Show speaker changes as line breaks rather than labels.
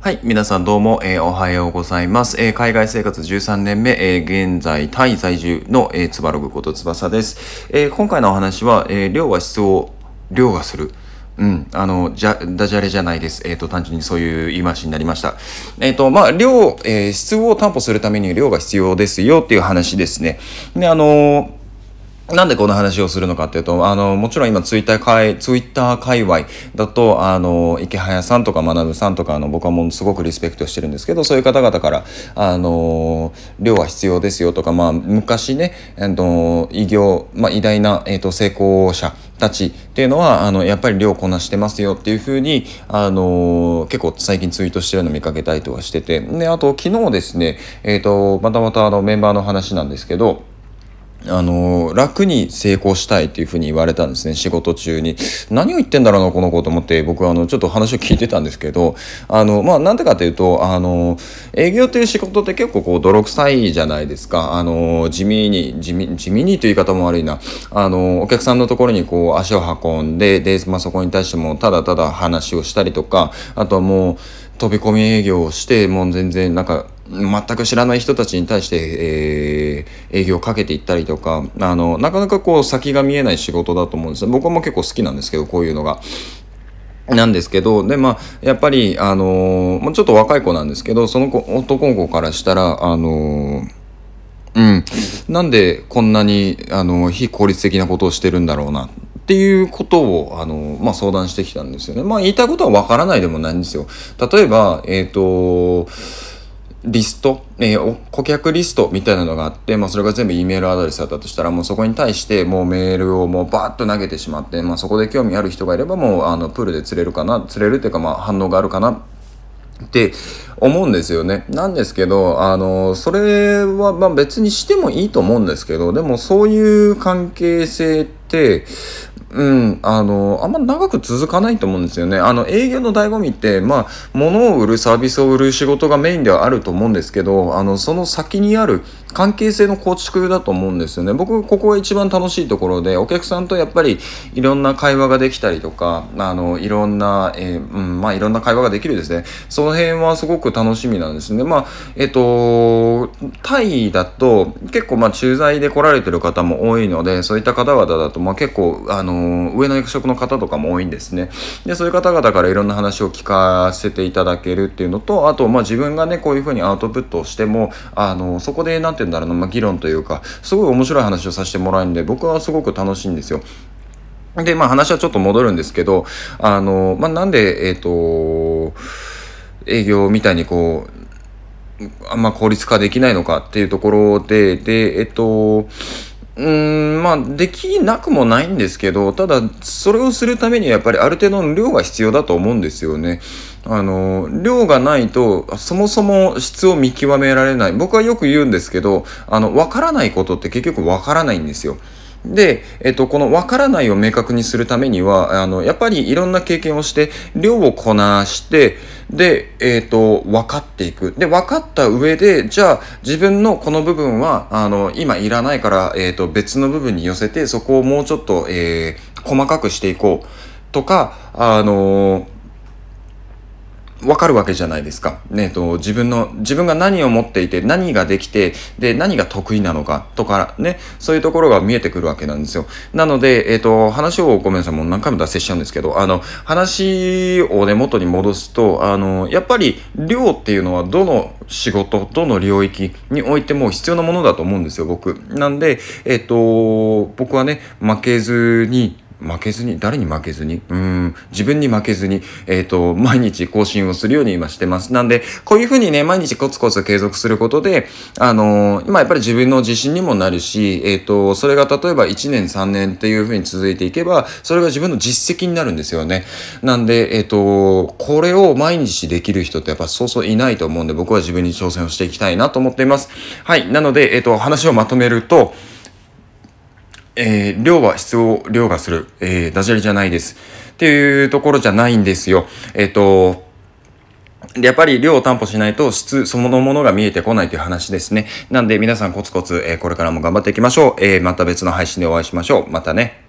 はい。皆さんどうも、えーおはようございます。えー海外生活13年目、えー現在タイ在住の、えー、つばログこと翼です。えー今回のお話は、えー量は質を量がする。うん。あの、じゃ、ダジャレじゃないです。えっ、と、単純にそういう言い回しになりました。えっ、と、まあ、量、えー質を担保するために量が必要ですよっていう話ですね。で、あのなんでこの話をするのかっていうと、あの、もちろん今ツイッター界、ツイッター界隈だと、あの、池早さんとか学さんとか、あの、僕はもうすごくリスペクトしてるんですけど、そういう方々から、あの、量は必要ですよとか、まあ、昔ね、えっと、偉業、まあ、偉大な、えっと、成功者たちっていうのは、あの、やっぱり量こなしてますよっていうふうに、あの、結構最近ツイートしてるの見かけたりとかしてて、で、あと、昨日ですね、えっと、またまたあの、メンバーの話なんですけど、あの楽に成功したいっていうふうに言われたんですね仕事中に。何を言ってんだろうなこの子と思って僕はあのちょっと話を聞いてたんですけどあのまあなんでかというとあの営業っていう仕事って結構こう泥臭いじゃないですか。あの地味に地味地味にという言い方も悪いな。あのお客さんのところにこう足を運んでで、まあ、そこに対してもただただ話をしたりとかあとはもう飛び込み営業をしてもう全然なんか全く知らない人たちに対して、えー営業をかけていったりとかあのなかなかこう先が見えない仕事だと思うんです僕も結構好きなんですけどこういうのが。なんですけどでまあやっぱりあのもうちょっと若い子なんですけどその子男の子からしたらあのうん、なんでこんなにあの非効率的なことをしてるんだろうなっていうことをあの、まあ、相談してきたんですよね。まあ、言いたいことはわからないでもないんですよ。例えば、えっ、とリスト、えー顧客リストみたいなのがあって、まあ、それが全部 E メールアドレスだったとしたらもうそこに対してもうメールをもうバーッと投げてしまって、まあ、そこで興味ある人がいればもうあのプールで釣れるかな釣れるっていうかまあ反応があるかなって思うんですよね。なんですけど、あの、それはまあ別にしてもいいと思うんですけど、でもそういう関係性って、うん、あの、あんま長く続かないと思うんですよね。あの、営業の醍醐味って、まあ、物を売るサービスを売る仕事がメインではあると思うんですけど、あの、その先にある関係性の構築だと思うんですよね。僕、ここが一番楽しいところで、お客さんとやっぱりいろんな会話ができたりとか、あの、いろんな、えーうん、まあ、いろんな会話ができるですね。その辺はすごく楽しみなんですね。まあ、えっと、タイだと結構まあ駐在で来られてる方も多いので、そういった方々だとまあ結構、あの、上の役職の方とかも多いんですね。で、そういう方々からいろんな話を聞かせていただけるっていうのと、あと、まあ自分がね、こういうふうにアウトプットをしても、あの、そこで、なんてうんだろうな、まあ議論というか、すごい面白い話をさせてもらうんで、僕はすごく楽しいんですよ。で、まあ話はちょっと戻るんですけど、あの、まあなんで、えっ、と、営業みたいにこう、あんま効率化できないのかっていうところで、で、えっと、うーん、まあ、できなくもないんですけど、ただ、それをするためにはやっぱりある程度の量が必要だと思うんですよね。あの、量がないと、そもそも質を見極められない。僕はよく言うんですけど、あの、わからないことって結局わからないんですよ。で、えっと、この分からないを明確にするためには、あの、やっぱりいろんな経験をして、量をこなして、で、えっと、分かっていく。で、分かった上で、じゃあ、自分のこの部分は、あの、今いらないから、えっと、別の部分に寄せて、そこをもうちょっと、えー、細かくしていこう。とか、あのわかるわけじゃないですか。ねえっと、自分の、自分が何を持っていて、何ができて、で、何が得意なのかとか、ね、そういうところが見えてくるわけなんですよ。なので、えっと、話をごめんなさい、もう何回も脱線しちゃうんですけど、あの、話をね、元に戻すと、あの、やっぱり、量っていうのは、どの仕事、どの領域においても必要なものだと思うんですよ、僕。なんで、えっと、僕はね、負けずに、負けずに、誰に負けずに？うん、自分に負けずに、えっ、と、毎日更新をするように今してます。なんで、こういうふうにね、毎日コツコツ継続することで、あのー今やっぱり自分の自信にもなるし、えっ、と、それが例えば1年3年っていうふうに続いていけば、それが自分の実績になるんですよね。なんで、えっ、と、これを毎日できる人ってやっぱそうそういないと思うんで、僕は自分に挑戦をしていきたいなと思っています。はい。なので、えっ、と、話をまとめると、えー量は質を量がする、えーダジャレじゃないです。っていうところじゃないんですよ。えっ、と、やっぱり量を担保しないと質そのものが見えてこないという話ですね。なんで皆さんコツコツ、えーこれからも頑張っていきましょう。えーまた別の配信でお会いしましょう。またね。